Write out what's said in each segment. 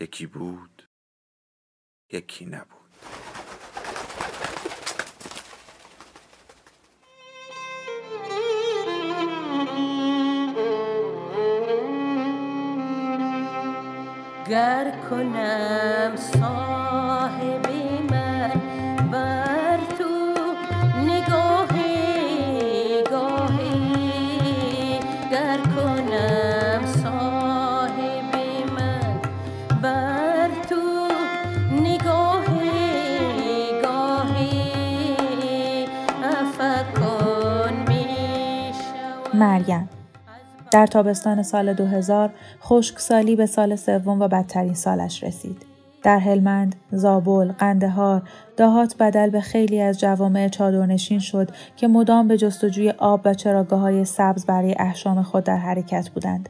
یکی بود یکی نبود. گر کنم مریم در تابستان سال 2000 خشکسالی به سال سوم و بدترین سالش رسید. در هلمند، زابل، قندهار، دهات بدل به خیلی از جوامع چادرنشین شد که مدام به جستجوی آب و چراگاه های سبز برای احشام خود در حرکت بودند.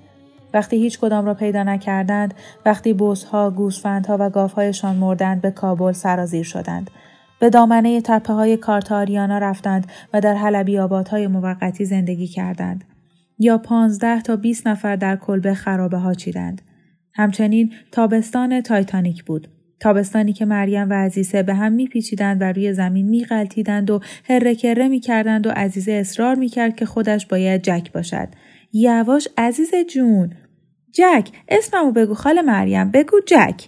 وقتی هیچ کدام را پیدا نکردند، وقتی بوسها، گوسفندها و گاوهایشان مردند به کابل سرازیر شدند. به دامنه تپه های کارتاریانا رفتند و در حلبی آبادهای موقتی زندگی کردند. یا پانزده تا 20 نفر در کلبه خرابه ها چیدند. همچنین تابستان تایتانیک بود. تابستانی که مریم و عزیزه به هم میپیچیدند و روی زمین میغلطیدند و هره کره می‌کردند و عزیزه اصرار می‌کرد که خودش باید جک باشد. یواش عزیز جون. جک اسممو بگو خاله مریم بگو جک.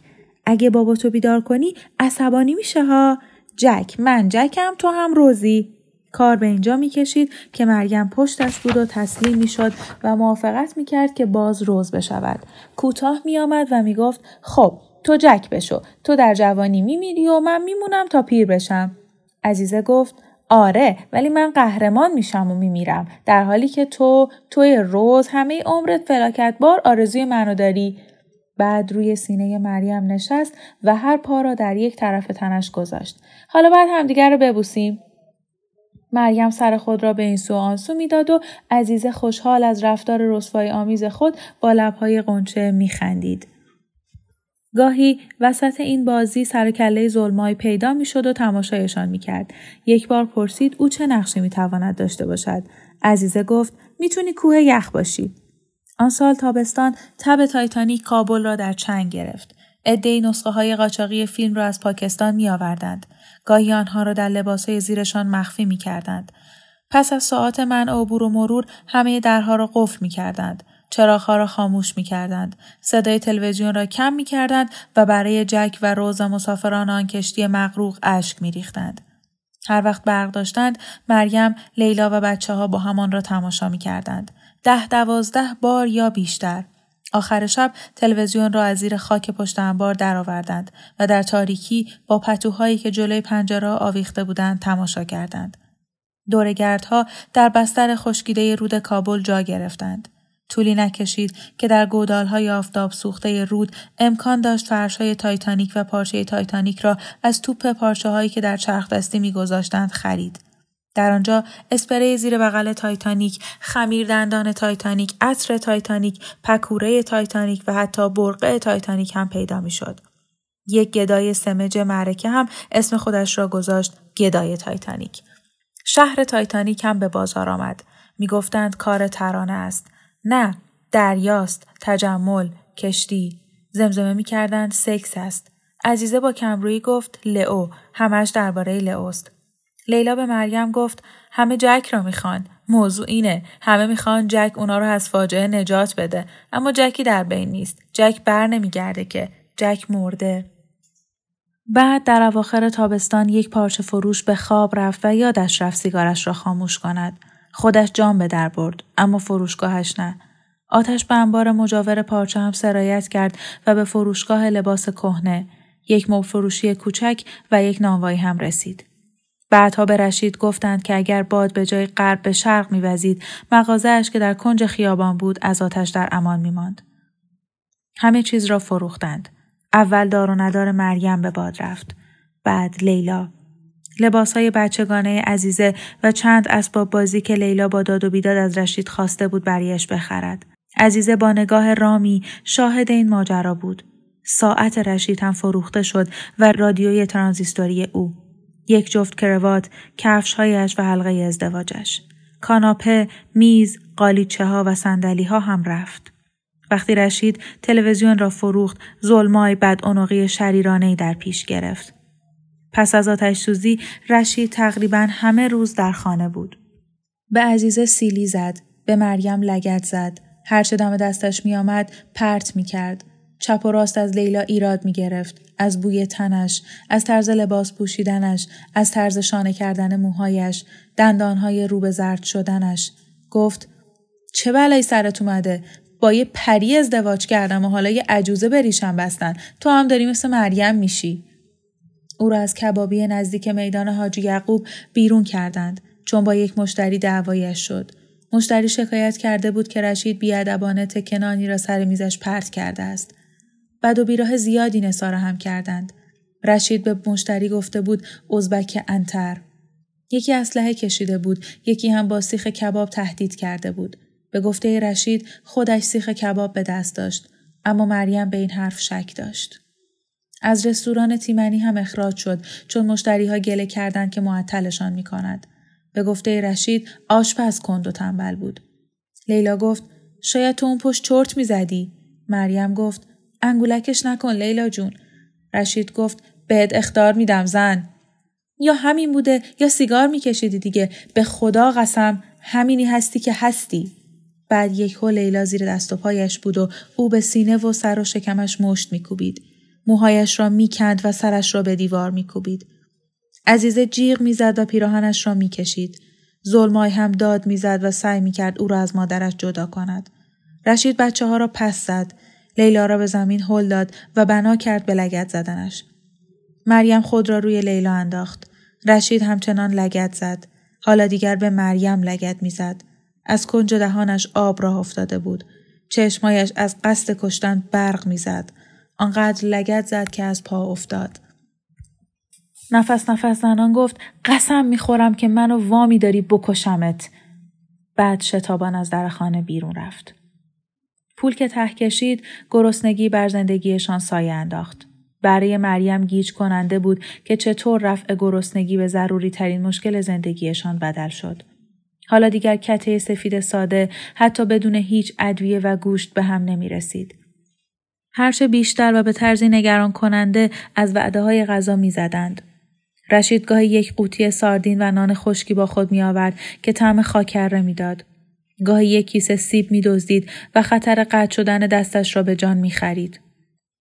اگه بابا تو بیدار کنی عصبانی میشه ها. جک من جکم تو هم روزی. کار به اینجا می کشید که مریم پشتش بود و تسلیم می شد و موافقت می کرد که باز روز بشود. کوتاه می آمد و می گفت خب تو جک بشو تو در جوانی می میری و من میمونم تا پیر بشم. عزیزه گفت آره ولی من قهرمان میشم و میمیرم در حالی که تو توی روز همه عمرت فلاکت بار آرزوی منو داری بعد روی سینه مریم نشست و هر پا را در یک طرف تنش گذاشت حالا بعد همدیگر رو ببوسیم مریم سر خود را به این سو آنسو می‌داد و عزیز خوشحال از رفتار رسوای آمیز خود با لبهای قنچه میخندید. گاهی وسط این بازی سر کله ظلمای پیدا می‌شد و تماشایشان می‌کرد. یک بار پرسید او چه نقشی می‌تواند داشته باشد. عزیزه گفت می‌تونی کوه یخ باشی. آن سال تابستان تب تایتانیک کابل را در چنگ گرفت. عدهای نسخه های قاچاقی فیلم را از پاکستان می آوردند. گاهی آنها را در لباسهای زیرشان مخفی می کردند. پس از ساعت من عبور و مرور همه درها را قفل می کردند. چراغها را خاموش می کردند. صدای تلویزیون را کم می کردند و برای جک و روز مسافران آن کشتی مغروق اشک می ریختند. هر وقت برق داشتند مریم، لیلا و بچه ها با هم آن را تماشا می کردند. ده دوازده بار یا بیشتر. آخر شب تلویزیون را از زیر خاک پشت انبار درآوردند و در تاریکی با پتوهایی که جلوی پنجره آویخته بودند تماشا کردند. دورگردها در بستر خشکیده رود کابل جا گرفتند. طولی نکشید که در گودالهای آفتاب سوخته رود امکان داشت فرشهای تایتانیک و پارچه تایتانیک را از توپ پارچه هایی که در چرخ دستی میگذاشتند خرید. در آنجا اسپری زیر بغل تایتانیک، خمیر دندان تایتانیک، عطر تایتانیک، پکوره تایتانیک و حتی برقع تایتانیک هم پیدا می‌شد. یک گدای سمج معرکه هم اسم خودش را گذاشت گدای تایتانیک. شهر تایتانیک هم به بازار آمد. می‌گفتند کار ترانه است. نه، دریاست، تجمل، کشتی. زمزمه می‌کردند سکس است. عزیزه با کمرویی گفت لئو، همش درباره لئوست. لیلا به مریم گفت همه جک را می‌خوان. موضوع اینه. همه می‌خوان جک اونا رو از فاجعه نجات بده. اما جکی در بین نیست. جک بر نمیگرده که. جک مرده. بعد در اواخر تابستان یک پارچه فروش به خواب رفت و یادش رفت سیگارش را خاموش کند. خودش جام به در برد اما فروشگاهش نه. آتش به انبار مجاور پارچه هم سرایت کرد و به فروشگاه لباس کهنه یک مبل فروشی کوچک و یک نانوایی هم رسید. بعدها به رشید گفتند که اگر باد به جای غرب به شرق میوزید مغازهاش که در کنج خیابان بود از آتش در امان میماند همه چیز را فروختند اول دار و ندار مریم به باد رفت بعد لیلا لباس های بچگانه عزیزه و چند اسباب بازی که لیلا با داد و بیداد از رشید خواسته بود بریش بخرد. عزیزه با نگاه رامی شاهد این ماجرا بود. ساعت رشید هم فروخته شد و رادیوی ترانزیستوری او. یک جفت کروات، کفشهایش و حلقه ازدواجش. کاناپه، میز، قالیچه ها و سندلی ها هم رفت. وقتی رشید تلویزیون را فروخت، ظلمای بد شریرانه در پیش گرفت. پس از آتش سوزی رشید تقریبا همه روز در خانه بود. به عزیزه سیلی زد، به مریم لگت زد، هرچه دم دستش می آمد پرت می کرد. چپ و راست از لیلا ایراد می گرفت. از بوی تنش، از طرز لباس پوشیدنش، از طرز شانه کردن موهایش، دندانهای رو به زرد شدنش. گفت چه بلایی سرت اومده؟ با یه پری ازدواج کردم و حالا یه عجوزه بریشم بستن. تو هم داری مثل مریم میشی. او را از کبابی نزدیک میدان حاجی یعقوب بیرون کردند چون با یک مشتری دعوایش شد. مشتری شکایت کرده بود که رشید بیادبانه تکنانی را سر میزش پرت کرده است. بد و بیراه زیادی نصاره هم کردند. رشید به مشتری گفته بود ازبک انتر. یکی اسلحه کشیده بود، یکی هم با سیخ کباب تهدید کرده بود. به گفته رشید خودش سیخ کباب به دست داشت، اما مریم به این حرف شک داشت. از رستوران تیمنی هم اخراج شد چون مشتری ها گله کردند که معطلشان می کند. به گفته رشید آشپز کند و تنبل بود. لیلا گفت شاید تو اون پشت چرت زدی. مریم گفت انگولکش نکن لیلا جون. رشید گفت بهت اختار میدم زن. یا همین بوده یا سیگار میکشیدی دیگه به خدا قسم همینی هستی که هستی. بعد یک هو لیلا زیر دست و پایش بود و او به سینه و سر و شکمش مشت میکوبید. موهایش را می‌کند و سرش را به دیوار میکوبید. عزیزه جیغ می‌زد و پیراهنش را می‌کشید. ظلمای هم داد می‌زد و سعی می‌کرد او را از مادرش جدا کند. رشید بچه ها را پس زد. لیلا را به زمین هل داد و بنا کرد به لگت زدنش. مریم خود را روی لیلا انداخت. رشید همچنان لگت زد. حالا دیگر به مریم لگت می‌زد. از کنج دهانش آب راه افتاده بود. چشمایش از قصد کشتن برق می‌زد. آنقدر لگت زد که از پا افتاد. نفس نفس زنان گفت قسم می‌خورم که منو وامی داری بکشمت. بعد شتابان از در خانه بیرون رفت. پول که ته کشید گرسنگی بر زندگیشان سایه انداخت. برای مریم گیج کننده بود که چطور رفع گرسنگی به ضروری ترین مشکل زندگیشان بدل شد. حالا دیگر کته سفید ساده حتی بدون هیچ ادویه و گوشت به هم نمی رسید. هرچه بیشتر و به طرزی نگران کننده از وعده های غذا می زدند. رشید گاهی یک قوطی ساردین و نان خشکی با خود می آورد که طعم خاکره می‌داد. گاهی یک کیسه سیب می دزدید و خطر قطع شدن دستش را به جان می خرید.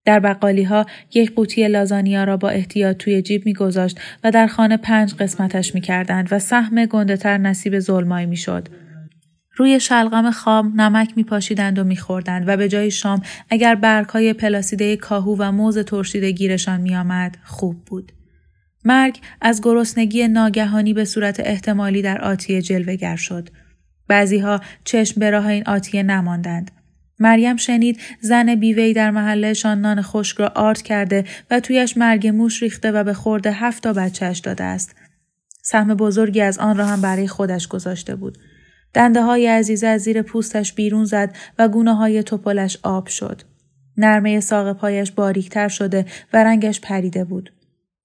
در بقالی ها یک قوطی لازانیا را با احتیاط توی جیب میگذاشت و در خانه پنج قسمتش می‌کردند و سهم گندهتر نصیب ظلمایی می‌شد. روی شلغم خام نمک میپاشیدند و میخوردند و به جای شام اگر برگهای پلاسیده کاهو و موز ترشیده گیرشان میآمد خوب بود. مرگ از گرسنگی ناگهانی به صورت احتمالی در آتیه جلوگر شد. بعضیها چشم به راه این آتیه نماندند. مریم شنید زن بیوی در محلهشان نان خشک را آرد کرده و تویش مرگ موش ریخته و به خورده هفت تا بچهش داده است. سهم بزرگی از آن را هم برای خودش گذاشته بود. دنده های عزیزه از زیر پوستش بیرون زد و گونه های توپلش آب شد. نرمه ساق پایش باریکتر شده و رنگش پریده بود.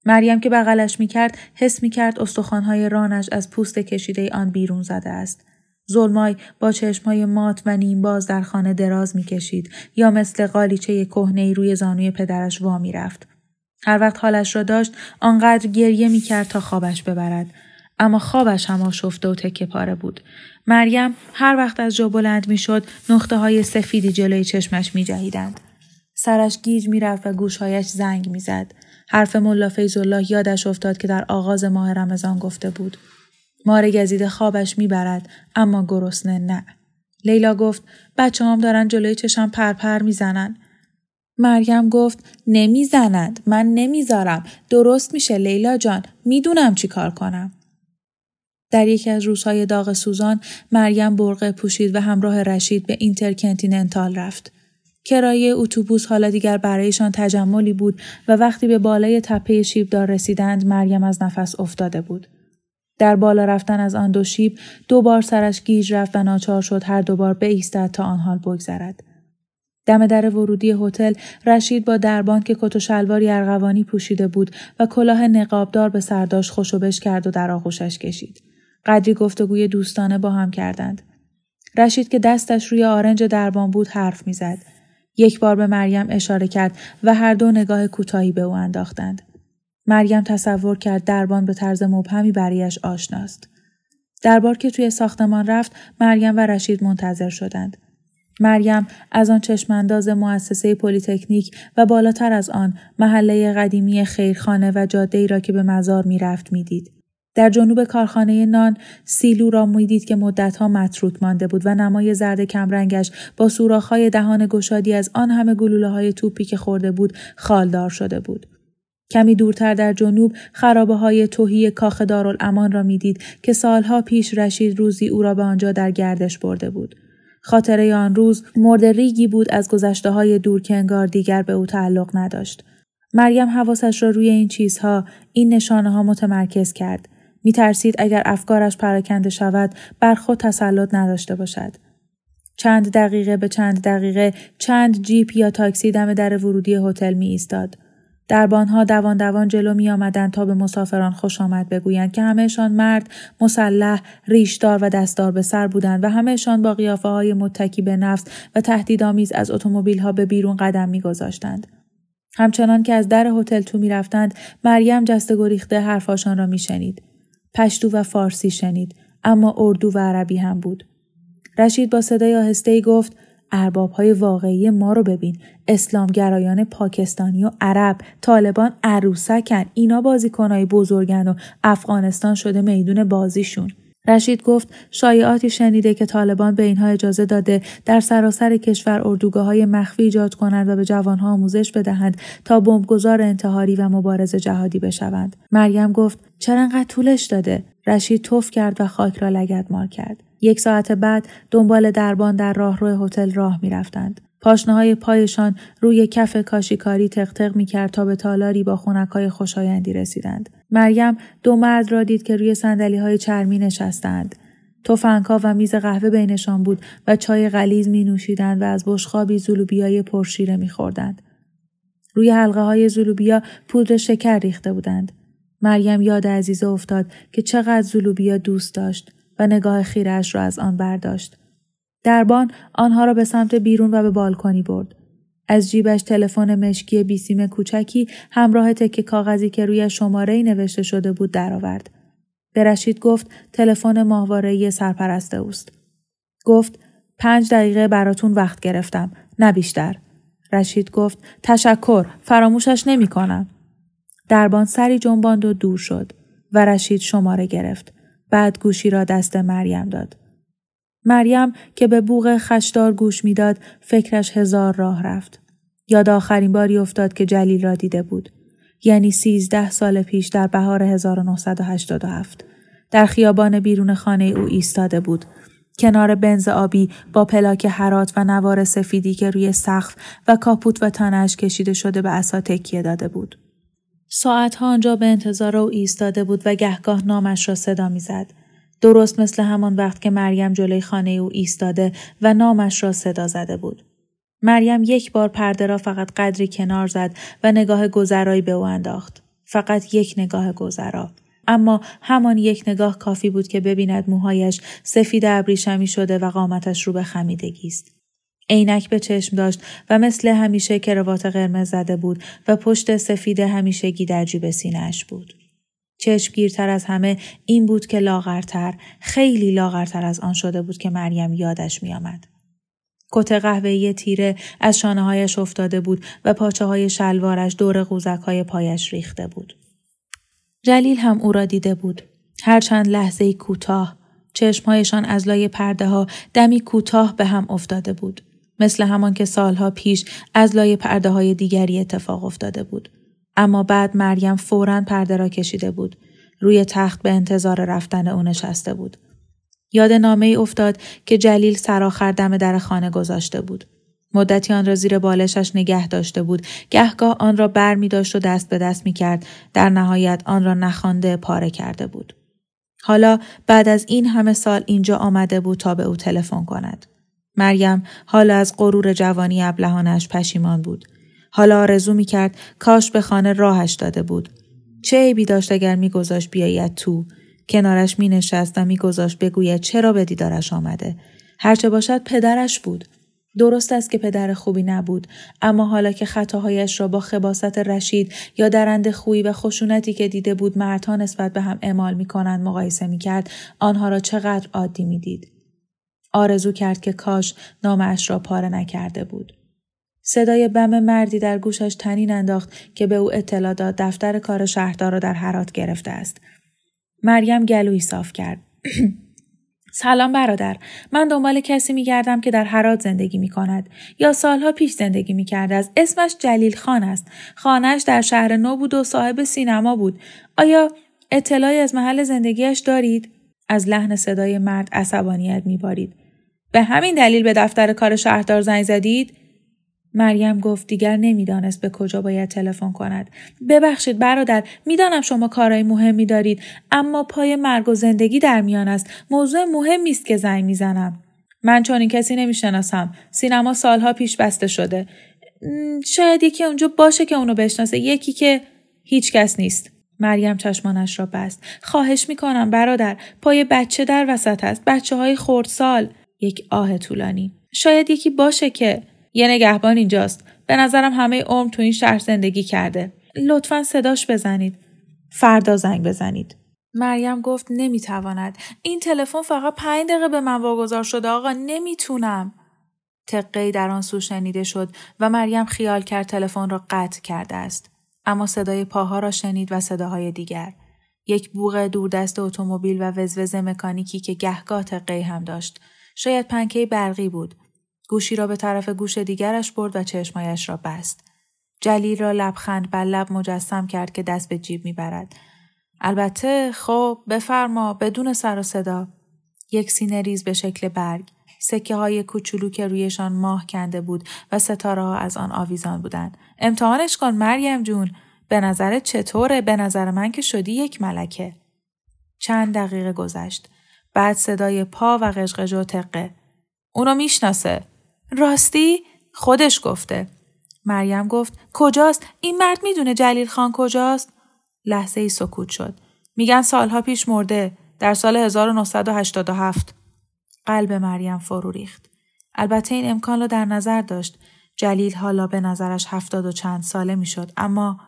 مریم که بغلش می‌کرد حس می‌کرد استخوانهای رانش از پوست کشیده آن بیرون زده است. زلمای با چشمهای مات و نیم باز در خانه دراز می‌کشید یا مثل قالیچه کهنه روی زانوی پدرش وا رفت. هر وقت حالش را داشت آنقدر گریه می‌کرد تا خوابش ببرد. اما خوابش هم آشفته و تکه پاره بود. مریم هر وقت از جا بلند می‌شد نقطه های سفیدی جلوی چشمش می جهیدند. سرش گیج می‌رفت و گوشهایش زنگ می‌زد. حرف ملا فیضالله یادش افتاد که در آغاز ماه رمضان گفته بود. مار گزیده خوابش می‌برد اما گرسنه نه. لیلا گفت بچه هم دارن جلوی چشم پرپر می‌زنن. مریم گفت نمی‌زنند من نمی‌ذارم درست میشه لیلا جان می‌دونم چی کار کنم در یکی از روزهای داغ سوزان مریم برقع پوشید و همراه رشید به اینترکنتیننتال رفت کرایه اتوبوس حالا دیگر برایشان تجملی بود و وقتی به بالای تپه شیبدار رسیدند مریم از نفس افتاده بود در بالا رفتن از آن دو شیب دو بار سرش گیج رفت و ناچار شد هر دوبار بایستد تا آن حال بگذرد. دم در ورودی هتل رشید با دربان که کت و شلواری ارغوانی پوشیده بود و کلاه نقابدار به سرداش خوشو کرد و در آغوشش کشید. قدری گفتگوی دوستانه با هم کردند. رشید که دستش روی آرنج دربان بود حرف می‌زد. یک بار به مریم اشاره کرد و هر دو نگاه کوتاهی به او انداختند. مریم تصور کرد دربان به طرز مبهمی برایش آشناست. دربار که توی ساختمان رفت مریم و رشید منتظر شدند. مریم از آن چشمانداز مؤسسه پلیتکنیک و بالاتر از آن محله قدیمی خیرخانه و جاده ای را که به مزار می‌رفت می‌دید. در جنوب کارخانه نان سیلو را می‌دید که مدتها متروک مانده بود و نمای زرد کمرنگش با سوراخ‌های دهان گشادی از آن همه گلوله های توپی که خورده بود خالدار شده بود. کمی دورتر در جنوب خرابه های تهی کاخ دارالامان را می‌دید که سالها پیش رشید روزی او را به آنجا در گردش برده بود. خاطره آن روز مرد ریگی بود از گذشته های دور که انگار دیگر به او تعلق نداشت. مریم حواسش را روی این چیزها، این نشانه ها متمرکز کرد. می ترسید اگر افکارش پراکنده شود بر خود تسلط نداشته باشد. چند دقیقه به چند دقیقه چند جیپ یا تاکسی دم در ورودی هتل می ایستاد. دربانها دوان دوان جلو می آمدند تا به مسافران خوش آمد بگویند که همهشان مرد، مسلح، ریشدار و دستار به سر بودند و همهشان با قیافه های متکی به نفس و تهدیدآمیز از اتومبیل ها به بیرون قدم می گذاشتند. همچنان که از در هتل تو می رفتند، مریم جست گریخته حرفاشان را می شنید. پشتو و فارسی شنید، اما اردو و عربی هم بود. رشید با صدای آهسته گفت ارباب های واقعی ما رو ببین اسلامگرایان پاکستانی و عرب طالبان عروسکن اینا بازیکنهای بزرگن و افغانستان شده میدون بازیشون رشید گفت شایعاتی شنیده که طالبان به اینها اجازه داده در سراسر کشور اردوگاه های مخفی ایجاد کنند و به جوانها آموزش بدهند تا بمبگذار انتحاری و مبارز جهادی بشوند. مریم گفت چرا انقدر طولش داده؟ رشید توف کرد و خاک را لگد مار کرد. یک ساعت بعد دنبال دربان در راهرو هتل راه می‌رفتند. پاشنه پایشان روی کف کاشیکاری تقتق می کرد تا به تالاری با خونک خوشایندی رسیدند. مریم دو مرد را دید که روی سندلی های چرمی نشستند. توفنگها و میز قهوه بینشان بود و چای غلیز می نوشیدند و از بشخابی زولوبیای پرشیره می خوردند. روی حلقه های زولوبیا پودر شکر ریخته بودند. مریم یاد عزیزه افتاد که چقدر زولوبیا دوست داشت و نگاه خیرش را از آن برداشت. دربان آنها را به سمت بیرون و به بالکنی برد. از جیبش تلفن مشکی بیسیم کوچکی همراه تکه کاغذی که روی شماره نوشته شده بود درآورد. به رشید گفت تلفن ماهواره سرپرست اوست. گفت پنج دقیقه براتون وقت گرفتم نه بیشتر. رشید گفت تشکر فراموشش نمی کنم. دربان سری جنباند و دور شد و رشید شماره گرفت. بعد گوشی را دست مریم داد. مریم که به بوغ خشدار گوش می‌داد فکرش هزار راه رفت. یاد آخرین باری افتاد که جلیل را دیده بود. یعنی سیزده سال پیش در بهار 1987. در خیابان بیرون خانه او ایستاده بود. کنار بنز آبی با پلاک حرات و نوار سفیدی که روی سقف و کاپوت و تنش کشیده شده به اسا تکیه داده بود. ساعتها آنجا به انتظار او ایستاده بود و گهگاه نامش را صدا می‌زد. درست مثل همان وقت که مریم جلوی خانه او ایستاده و نامش را صدا زده بود. مریم یک بار پرده را فقط قدری کنار زد و نگاه گذرایی به او انداخت. فقط یک نگاه گذرا. اما همان یک نگاه کافی بود که ببیند موهایش سفید ابریشمی شده و قامتش رو به خمیدگی است. عینک به چشم داشت و مثل همیشه کروات قرمز زده بود و پشت سفید همیشگی در جیب سینهاش بود. چشمگیرتر از همه این بود که لاغرتر خیلی لاغرتر از آن شده بود که مریم یادش میآمد. کت قهوه‌ای تیره از شانه هایش افتاده بود و پاچه های شلوارش دور قوزک های پایش ریخته بود. جلیل هم او را دیده بود. هرچند لحظه کوتاه چشمهایشان از لای پرده ها دمی کوتاه به هم افتاده بود. مثل همان که سالها پیش از لای پرده های دیگری اتفاق افتاده بود. اما بعد مریم فورا پرده را کشیده بود. روی تخت به انتظار رفتن او نشسته بود. یاد نامه ای افتاد که جلیل سراخر دم در خانه گذاشته بود. مدتی آن را زیر بالشش نگه داشته بود گهگاه آن را بر می داشت و دست به دست می کرد در نهایت آن را نخوانده پاره کرده بود حالا بعد از این همه سال اینجا آمده بود تا به او تلفن کند مریم حالا از غرور جوانی ابلهانش پشیمان بود. حالا آرزو می کرد کاش به خانه راهش داده بود. چه عیبی داشت اگر میگذاشت بیاید تو؟ کنارش می نشست و میگذاشت بگوید چرا به دیدارش آمده؟ هرچه باشد پدرش بود. درست است که پدر خوبی نبود اما حالا که خطاهایش را با خباست رشید یا درند خویی و خشونتی که دیده بود مردها نسبت به هم اعمال می کنند مقایسه می کرد آنها را چقدر عادی می دید. آرزو کرد که کاش نامش را پاره نکرده بود. صدای بم مردی در گوشش تنین انداخت که به او اطلاع داد دفتر کار شهردار را در حرات گرفته است. مریم گلوی صاف کرد. سلام برادر من دنبال کسی میگردم که در هرات زندگی می کند یا سالها پیش زندگی می کرده است اسمش جلیل خان است خانهش در شهر نو بود و صاحب سینما بود آیا اطلاعی از محل زندگیش دارید از لحن صدای مرد عصبانیت میبارید به همین دلیل به دفتر کار شهردار زنگ زدید مریم گفت دیگر نمی‌دانست به کجا باید تلفن کند. ببخشید برادر می‌دانم شما کارهای مهمی دارید اما پای مرگ و زندگی در میان است. موضوع مهمی است که زنگ می‌زنم. من چون این کسی نمی‌شناسم. سینما سالها پیش بسته شده. شاید یکی اونجا باشه که اونو بشناسه. یکی که هیچ کس نیست. مریم چشمانش را بست. خواهش می‌کنم برادر. پای بچه در وسط است. بچه های خردسال. یک آه طولانی. شاید یکی باشه که یه نگهبان اینجاست. به نظرم همه عمر تو این شهر زندگی کرده. لطفا صداش بزنید. فردا زنگ بزنید. مریم گفت نمی‌تواند. این تلفن فقط پنج دقیقه به من واگذار شده آقا نمی‌تونم. تقی در آن سو شنیده شد و مریم خیال کرد تلفن را قطع کرده است. اما صدای پاها را شنید و صداهای دیگر. یک بوغ دوردست اتومبیل و وزوز مکانیکی که گهگاه تقی هم داشت. شاید پنکه برقی بود. گوشی را به طرف گوش دیگرش برد و چشمایش را بست. جلیل را لبخند بر لب مجسم کرد که دست به جیب می‌برد. البته خب بفرما بدون سر و صدا. یک سینه ریز به شکل برگ. سکه های کوچولو که رویشان ماه کنده بود و ستاره ها از آن آویزان بودند. امتحانش کن مریم جون. به نظرت چطوره؟ به نظر من که شدی یک ملکه. چند دقیقه گذشت. بعد صدای پا و قشقش و تقه. اونو می‌شناسه. راستی؟ خودش گفته. مریم گفت کجاست؟ این مرد می‌دونه جلیل خان کجاست؟ لحظه ای سکوت شد. میگن سالها پیش مرده در سال 1987 قلب مریم فرو ریخت. البته این امکان رو در نظر داشت. جلیل حالا به نظرش هفتاد و چند ساله می‌شد اما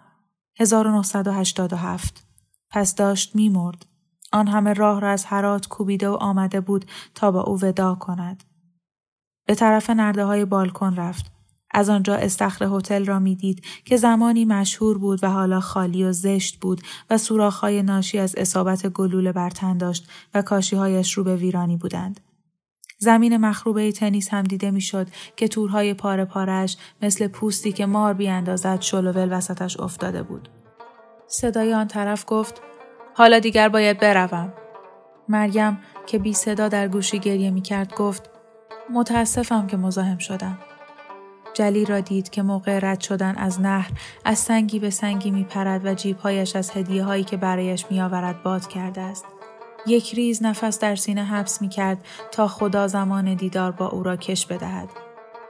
1987 پس داشت میمرد. آن همه راه را از هرات کوبیده و آمده بود تا با او ودا کند به طرف نرده های بالکن رفت. از آنجا استخر هتل را می‌دید که زمانی مشهور بود و حالا خالی و زشت بود و سوراخ‌های ناشی از اصابت گلوله بر تن داشت و کاشیهایش رو به ویرانی بودند. زمین مخروبه تنیس هم دیده می‌شد که تورهای پاره پارش مثل پوستی که مار بیاندازد شلوول وسطش افتاده بود. صدای آن طرف گفت حالا دیگر باید بروم. مریم که بی صدا در گوشی گریه می کرد گفت متاسفم که مزاحم شدم. جلی را دید که موقع رد شدن از نهر از سنگی به سنگی می پرد و جیبهایش از هدیه هایی که برایش می آورد باد کرده است. یک ریز نفس در سینه حبس می کرد تا خدا زمان دیدار با او را کش بدهد.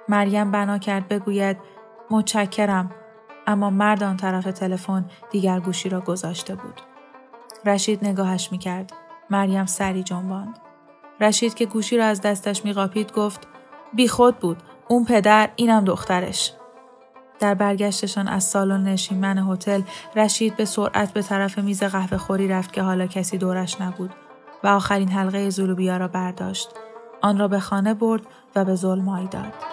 مریم بنا کرد بگوید متشکرم اما مرد آن طرف تلفن دیگر گوشی را گذاشته بود. رشید نگاهش می کرد. مریم سری جنباند. رشید که گوشی را از دستش میقاپید گفت بی خود بود اون پدر اینم دخترش در برگشتشان از سالن نشیمن هتل رشید به سرعت به طرف میز قهوه خوری رفت که حالا کسی دورش نبود و آخرین حلقه زولوبیا را برداشت آن را به خانه برد و به ظلمایی داد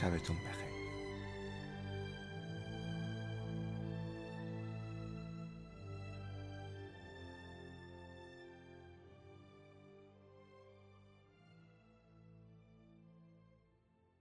شبتون بخیر.